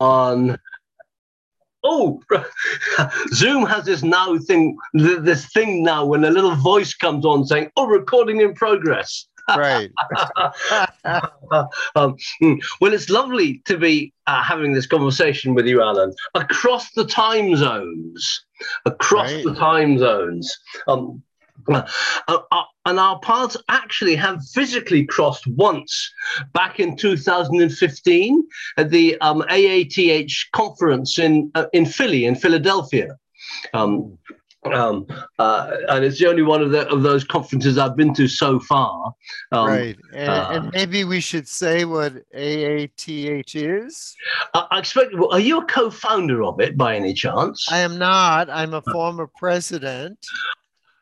on. Oh, Zoom has this now thing, this thing now when a little voice comes on saying, "Oh, recording in progress." right. um, hmm. well, it's lovely to be uh, having this conversation with you, Allen, across the time zones. Across Right. the time zones. Um, uh, uh, and our paths actually have physically crossed once back in 2015 at the um, AATH conference in uh, in Philly, in Philadelphia. Um, um, uh, and it's the only one of, the, of those conferences I've been to so far. Um, right. And, uh, and maybe we should say what AATH is. I, I expect. Are you a co-founder of it by any chance? I am not. I'm a former president.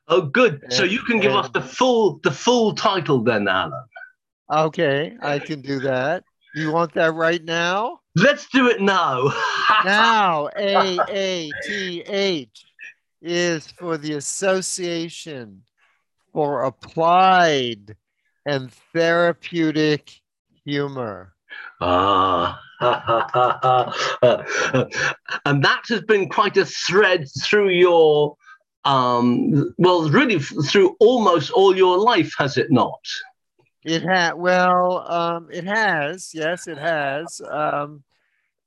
Oh, good. So you can give us the full the full title then, Allen. Okay, I can do that. You want that right now? Let's do it now. Now, AATH is for the Association for Applied and Therapeutic Humor. Ah. and that has been quite a thread through your um well really through almost all your life has it not It had well, um, it has. Yes, it has. Um,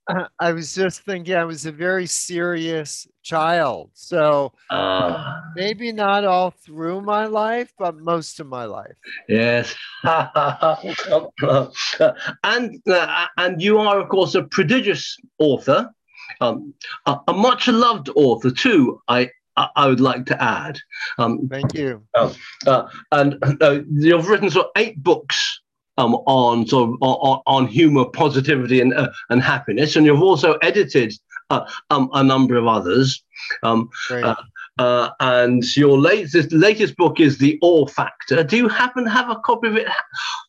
I was just thinking I was a very serious child, so uh, maybe not all through my life, but most of my life. yes and uh, and you are of course a prodigious author um, a, a much loved author too i I I would like to add, um, Thank you. uh, and uh, you've written sort of eight books um, on sort of on, on humor, positivity, and uh, and happiness, and you've also edited uh, um, a number of others. Um. Uh, uh, and your latest latest book is the Awe Factor. Do you happen to have a copy of it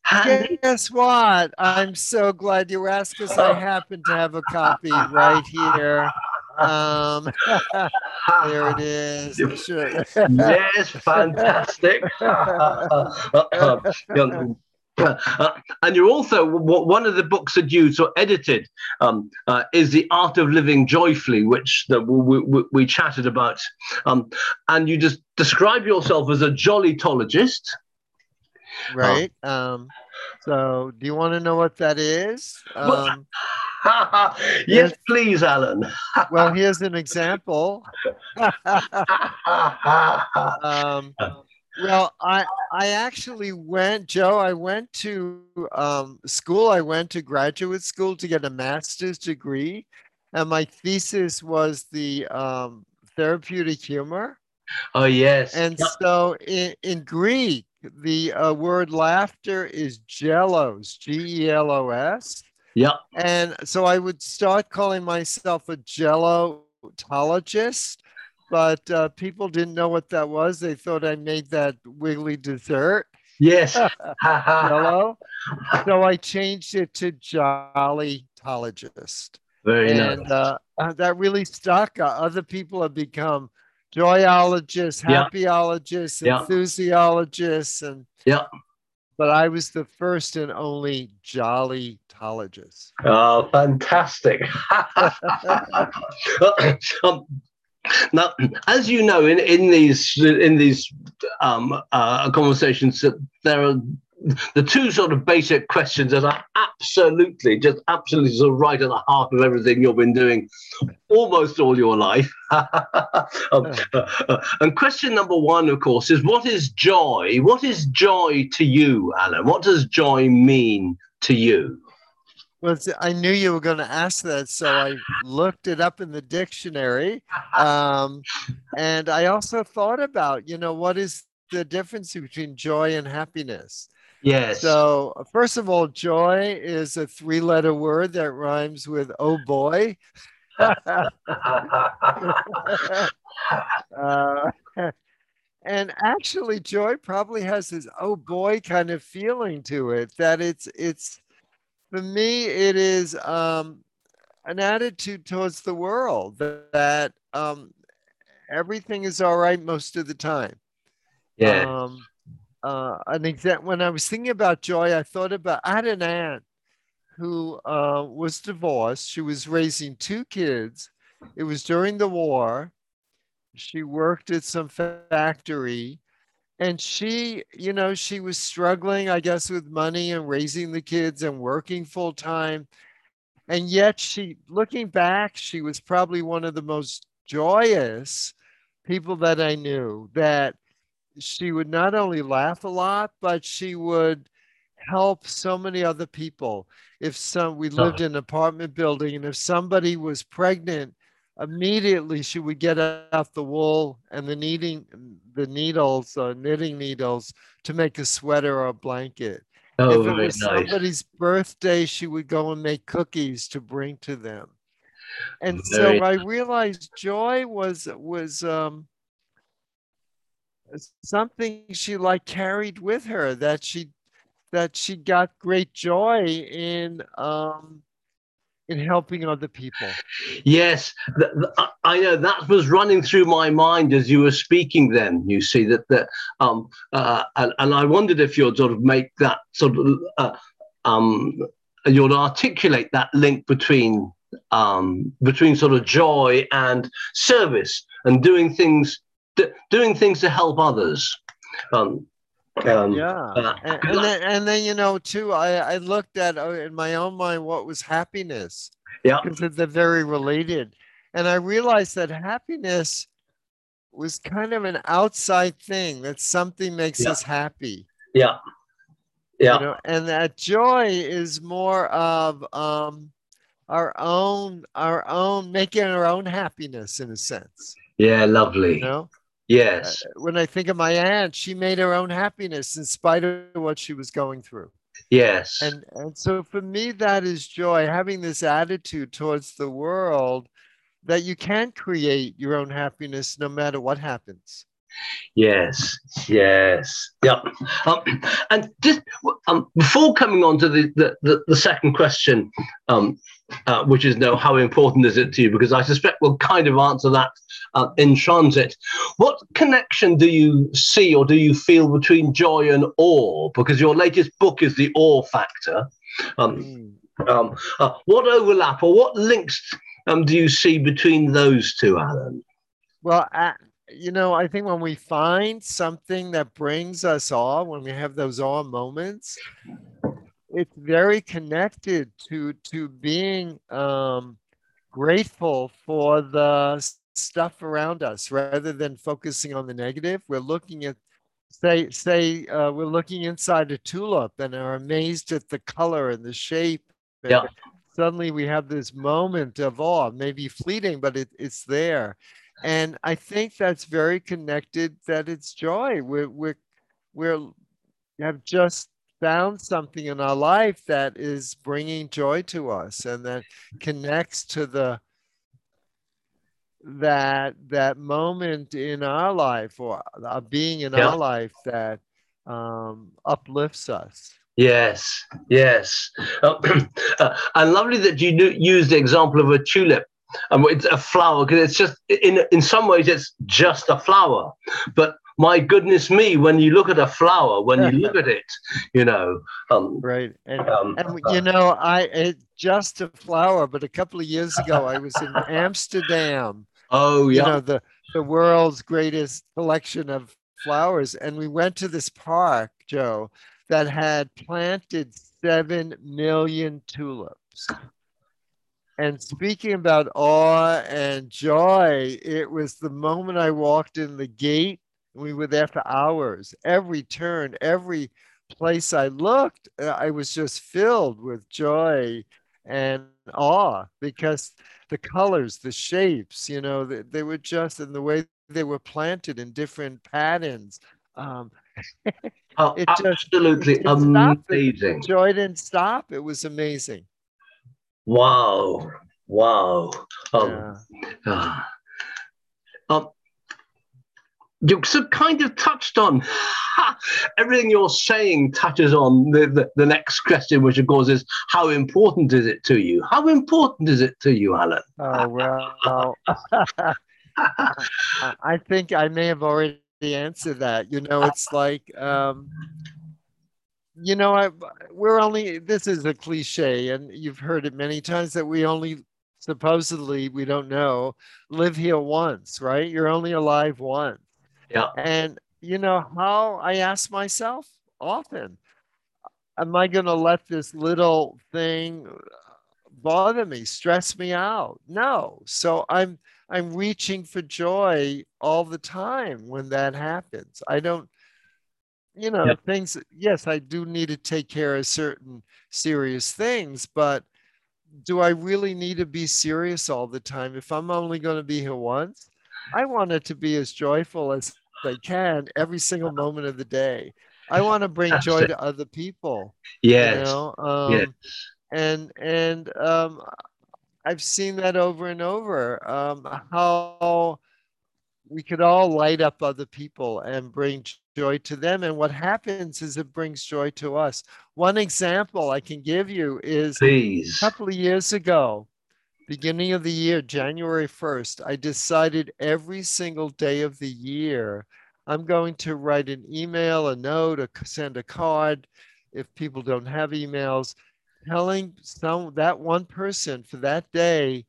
handy? Guess what? I'm so glad you asked because I happen to have a copy right here. Um, there it is. Sure. yes, fantastic. Uh, and you're also one of the books that you of edited um, uh, is the art of living joyfully, which the, we, we, we chatted about. Um, and you just describe yourself as a jollytologist. right. Um, so, do you want to know what that is? Well, Um, yes, please, Allen. well, here's an example. um, well, I I actually went, Joe. I went to um, school. I went to graduate school to get a master's degree, and my thesis was the um, therapeutic humor. oh, yes. And Yep. so, in, in Greek, the uh, word laughter is gelos, G E L O S. Yep. And so I would start calling myself a gelotologist, but uh, people didn't know what that was. They thought I made that wiggly dessert, Yes. jello. so I changed it to jollytologist. Very nice. And uh, uh, that really stuck. Uh, other people have become joyologists, Yeah. happyologists, Yeah. enthusiologists, and Yeah. But I was the first and only jollytologist. Oh, fantastic. um, now, as you know, in, in these in these um, uh, conversations, there are the two sort of basic questions that are absolutely, just absolutely sort of right at the heart of everything you've been doing almost all your life. um, uh, and question number one, of course, is what is joy? What is joy to you, Allen? What does joy mean to you? Well, I knew you were going to ask that, so I looked it up in the dictionary. Um, and I also thought about, you know, what is the difference between joy and happiness? Yes. So, first of all, joy is a three letter word that rhymes with oh boy. Uh, and actually, joy probably has this oh boy kind of feeling to it that it's, it's, for me, it is um, an attitude towards the world that, that um, everything is all right most of the time. yeah. Um, uh, an example when I was thinking about joy, I thought about I had an aunt who uh, was divorced. She was raising two kids. It was during the war. She worked at some factory and she, you know, she was struggling, I guess, with money and raising the kids and working full time. And yet, she, looking back, she was probably one of the most joyous people that I knew. That she would not only laugh a lot, but she would help so many other people. If some, we lived in an apartment building, and if somebody was pregnant, immediately she would get out the wool and the kneading, the needles, uh, knitting needles to make a sweater or a blanket. Oh, if it was nice. somebody's birthday, she would go and make cookies to bring to them. And Very so I realized joy was was um, something she like carried with her that she that she got great joy in um, in helping other people. Yes, I know that was running through my mind as you were speaking. Then you see that that um uh, and, and I wondered if you'd sort of make that sort of uh, um you'd articulate that link between um between sort of joy and service and doing things d- doing things to help others. Um, um, yeah. uh, and, and then and then you know too i i looked at uh, in my own mind what was happiness. Yeah. because they're very related. And i realized that happiness was kind of an outside thing that something makes Yeah. us happy. Yeah, yeah, you know and that joy is more of um our own our own making our own happiness in a sense. Yeah, lovely. you know Yes, when i think of my aunt she made her own happiness in spite of what she was going through. Yes, and and so for me that is joy having this attitude towards the world that you can create your own happiness no matter what happens. Yes, yes, yeah. Um, and just um, before coming on to the, the, the, the second question, um, uh, which is no, how important is it to you? Because I suspect we'll kind of answer that uh, in transit. What connection do you see or do you feel between joy and awe? Because your latest book is the awe factor. Um, Mm. um, uh, what overlap or what links um, do you see between those two, Allen? well I, you know i think when we find something that brings us awe when we have those awe moments it's very connected to to being um grateful for the stuff around us rather than focusing on the negative. We're looking at say say uh, we're looking inside a tulip and are amazed at the color and the shape. And Yeah. suddenly we have this moment of awe maybe fleeting but it, it's there. And i think that's very connected that it's joy. We're we're we're have just found something in our life that is bringing joy to us and that connects to the that that moment in our life or a being in Yeah. our life that um, uplifts us Yes, yes. Uh, uh, and lovely that you do, use the example of a tulip. Um, it's a flower because it's just in in some ways it's just a flower, but my goodness me, when you look at a flower, when you look at it, you know, um, right and um, and you know i it just a flower but a couple of years ago i was in amsterdam oh you yeah, know the the world's greatest collection of flowers and we went to this park joe that had planted 7 million tulips. And speaking about awe and joy it was the moment i walked in the gate we were there for hours every turn every place i looked uh, i was just filled with joy and awe because the colors, the shapes, you know, they, they were just in the way they were planted in different patterns. Um, oh, it just- absolutely it stopped. amazing. joy didn't stop. It was amazing. Wow, wow. Um, Yeah. You kind of touched on everything you're saying touches on the, the, the next question, which of course is how important is it to you? How important is it to you, Allen? Oh, well, I think I may have already answered that. You know, it's like, um, you know, I, we're only, this is a cliche, and you've heard it many times that we only supposedly, we don't know, live here once, right? You're only alive once. Yeah. And, you know, how I ask myself often, am I going to let this little thing bother me, stress me out? No. So I'm, I'm reaching for joy all the time when that happens. I don't, you know, things, yes, I do need to take care of certain serious things, but do I really need to be serious all the time? If I'm only going to be here once, I want it to be as joyful as I can every single moment of the day. I want to bring joy to other people. Yes. You know? um, yes. And and um, I've seen that over and over. Um, how we could all light up other people and bring joy to them. And what happens is it brings joy to us. One example I can give you is Please. a couple of years ago, beginning of the year, January 1st, I decided every single day of the year, I'm going to write an email, a note, or send a card if people don't have emails, telling some that one person for that day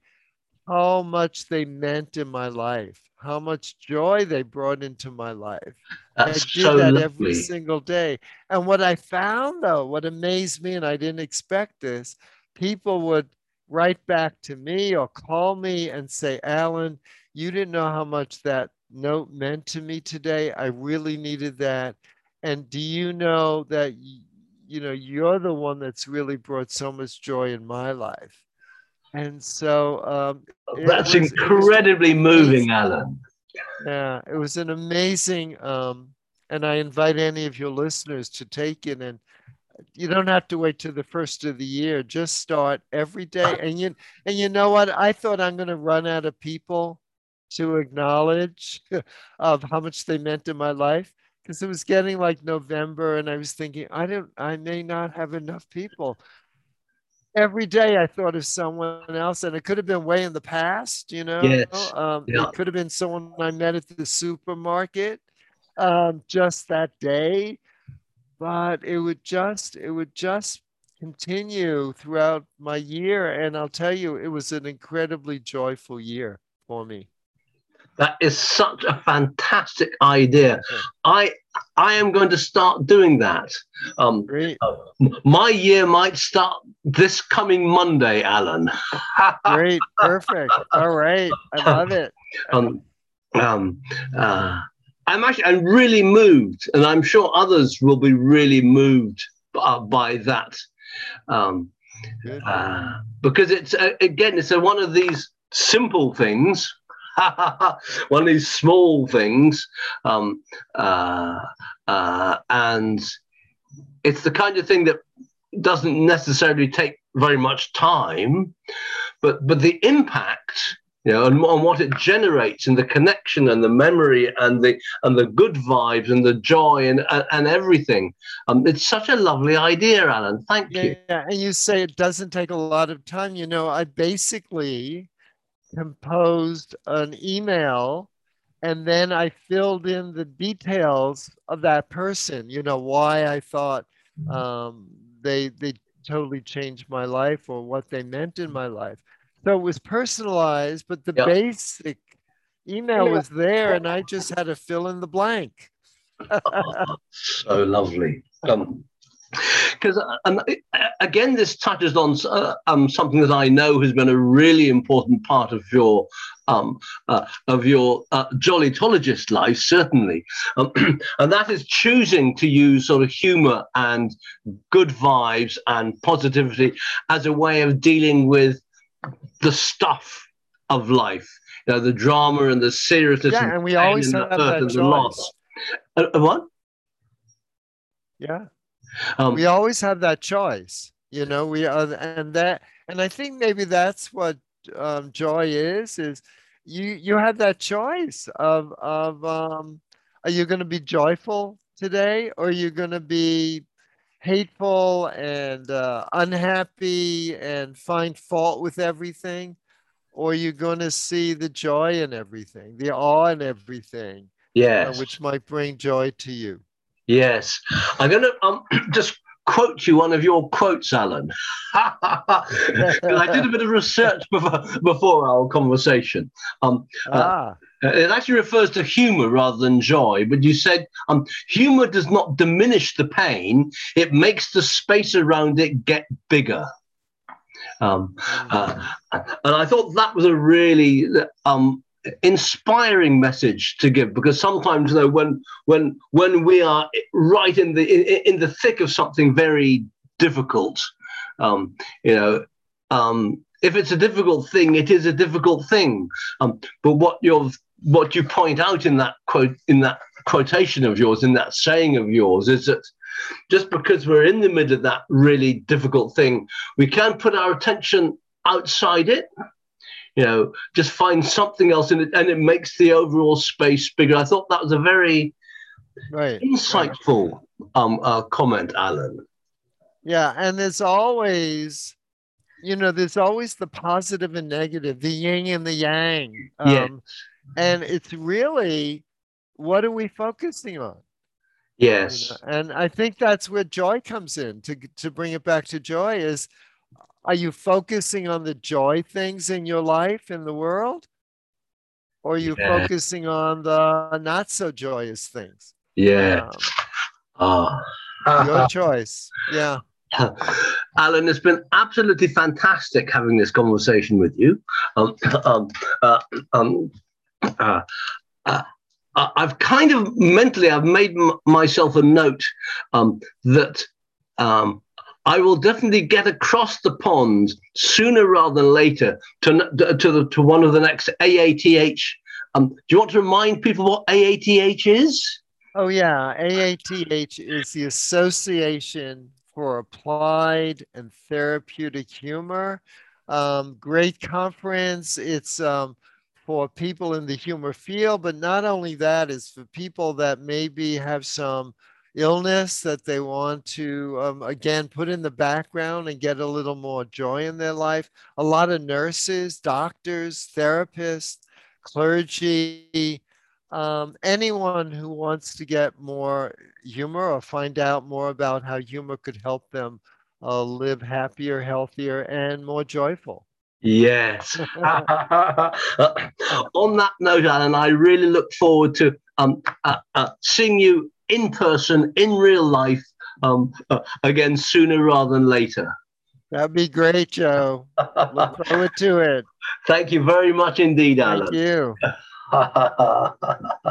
how much they meant in my life, how much joy they brought into my life. That's I did so that lovely. every single day. And what I found though, what amazed me, and I didn't expect this, people would write back to me or call me and say, Allen, you didn't know how much that note meant to me today. I really needed that. And do you know that you know you're the one that's really brought so much joy in my life? And so um, that's was, incredibly moving, Allen. Yeah, it was an amazing, um, and I invite any of your listeners to take it. And you don't have to wait to the first of the year; just start every day. And you and you know what? I thought I'm going to run out of people to acknowledge of how much they meant in my life because it was getting like November, and I was thinking I don't, I may not have enough people every day I thought of someone else, and it could have been way in the past, you know. Yes. Um, yeah. It could have been someone I met at the supermarket um, just that day, but it would just it would just continue throughout my year, and I'll tell you, it was an incredibly joyful year for me. That is such a fantastic idea. I I am going to start doing that. Um, Great. Uh, my year might start this coming Monday, Allen. Great, perfect. All right, I love it. Um, um, uh, I'm actually I'm really moved, and I'm sure others will be really moved by, by that. Um, uh, because it's uh, again, it's a, one of these simple things one of these small things. Um, uh, uh, and it's the kind of thing that doesn't necessarily take very much time, but but the impact, you know, and, and what it generates, and the connection, and the memory, and the and the good vibes, and the joy, and and, and everything. Um, it's such a lovely idea, Allen. Thank yeah, you. Yeah, and you say it doesn't take a lot of time. You know, I basically composed an email and then I filled in the details of that person, you know, why I thought um, they they totally changed my life or what they meant in my life. So it was personalized, but the yep. basic email was there and I just had to fill in the blank. so lovely. Um, because uh, again, this touches on uh, um, something that I know has been a really important part of your um, uh, of your uh, jollytologist life, certainly, um, and that is choosing to use sort of humour and good vibes and positivity as a way of dealing with the stuff of life. You know, the drama and the seriousness. Yeah, and, and we always have that choice. Uh, uh, what? Yeah. Um, we always have that choice, you know. We are, and that, and I think maybe that's what um, joy is. Is you you have that choice of of um, are you going to be joyful today, or are you going to be hateful and uh, unhappy and find fault with everything, or you're going to see the joy in everything, the awe in everything, yes, uh, which might bring joy to you. Yes, I'm going to um, just quote you one of your quotes, Allen. I did a bit of research before, before our conversation. Um, uh, ah. Uh, it actually refers to humor rather than joy, but you said um, humor does not diminish the pain, it makes the space around it get bigger. Um, uh, and I thought that was a really um, inspiring message to give because sometimes know when when when we are right in the in, in the thick of something very difficult um, you know um, if it's a difficult thing it is a difficult thing. Um, but what you're what you point out in that quote in that quotation of yours in that saying of yours is that just because we're in the middle of that really difficult thing we can put our attention outside it you know just find something else in it and it makes the overall space bigger i thought that was a very right insightful right. um uh, comment allen yeah and there's always you know there's always the positive and negative the yin and the yang um, yeah. and it's really what are we focusing on yes you know? and i think that's where joy comes in to to bring it back to joy is are you focusing on the joy things in your life in the world or are you yeah. focusing on the not so joyous things yeah um, oh. your choice yeah Allen, it's been absolutely fantastic having this conversation with you. Um, um, uh, um, uh, uh, I've kind of mentally, I've made m- myself a note um, that um, I will definitely get across the pond sooner rather than later to to the, to one of the next AATH. Um, do you want to remind people what AATH is? Oh yeah, AATH is the Association for Applied and Therapeutic Humor. Um, great conference. It's um, for people in the humor field, but not only that, it's for people that maybe have some illness that they want to um, again put in the background and get a little more joy in their life a lot of nurses doctors therapists clergy um, anyone who wants to get more humor or find out more about how humor could help them uh, live happier healthier and more joyful Yes. On that note, Allen, I really look forward to um, uh, uh, seeing you in person, in real life, um, uh, again sooner rather than later. That'd be great, Joe. Look forward to it. Thank you very much indeed, Allen. Thank you.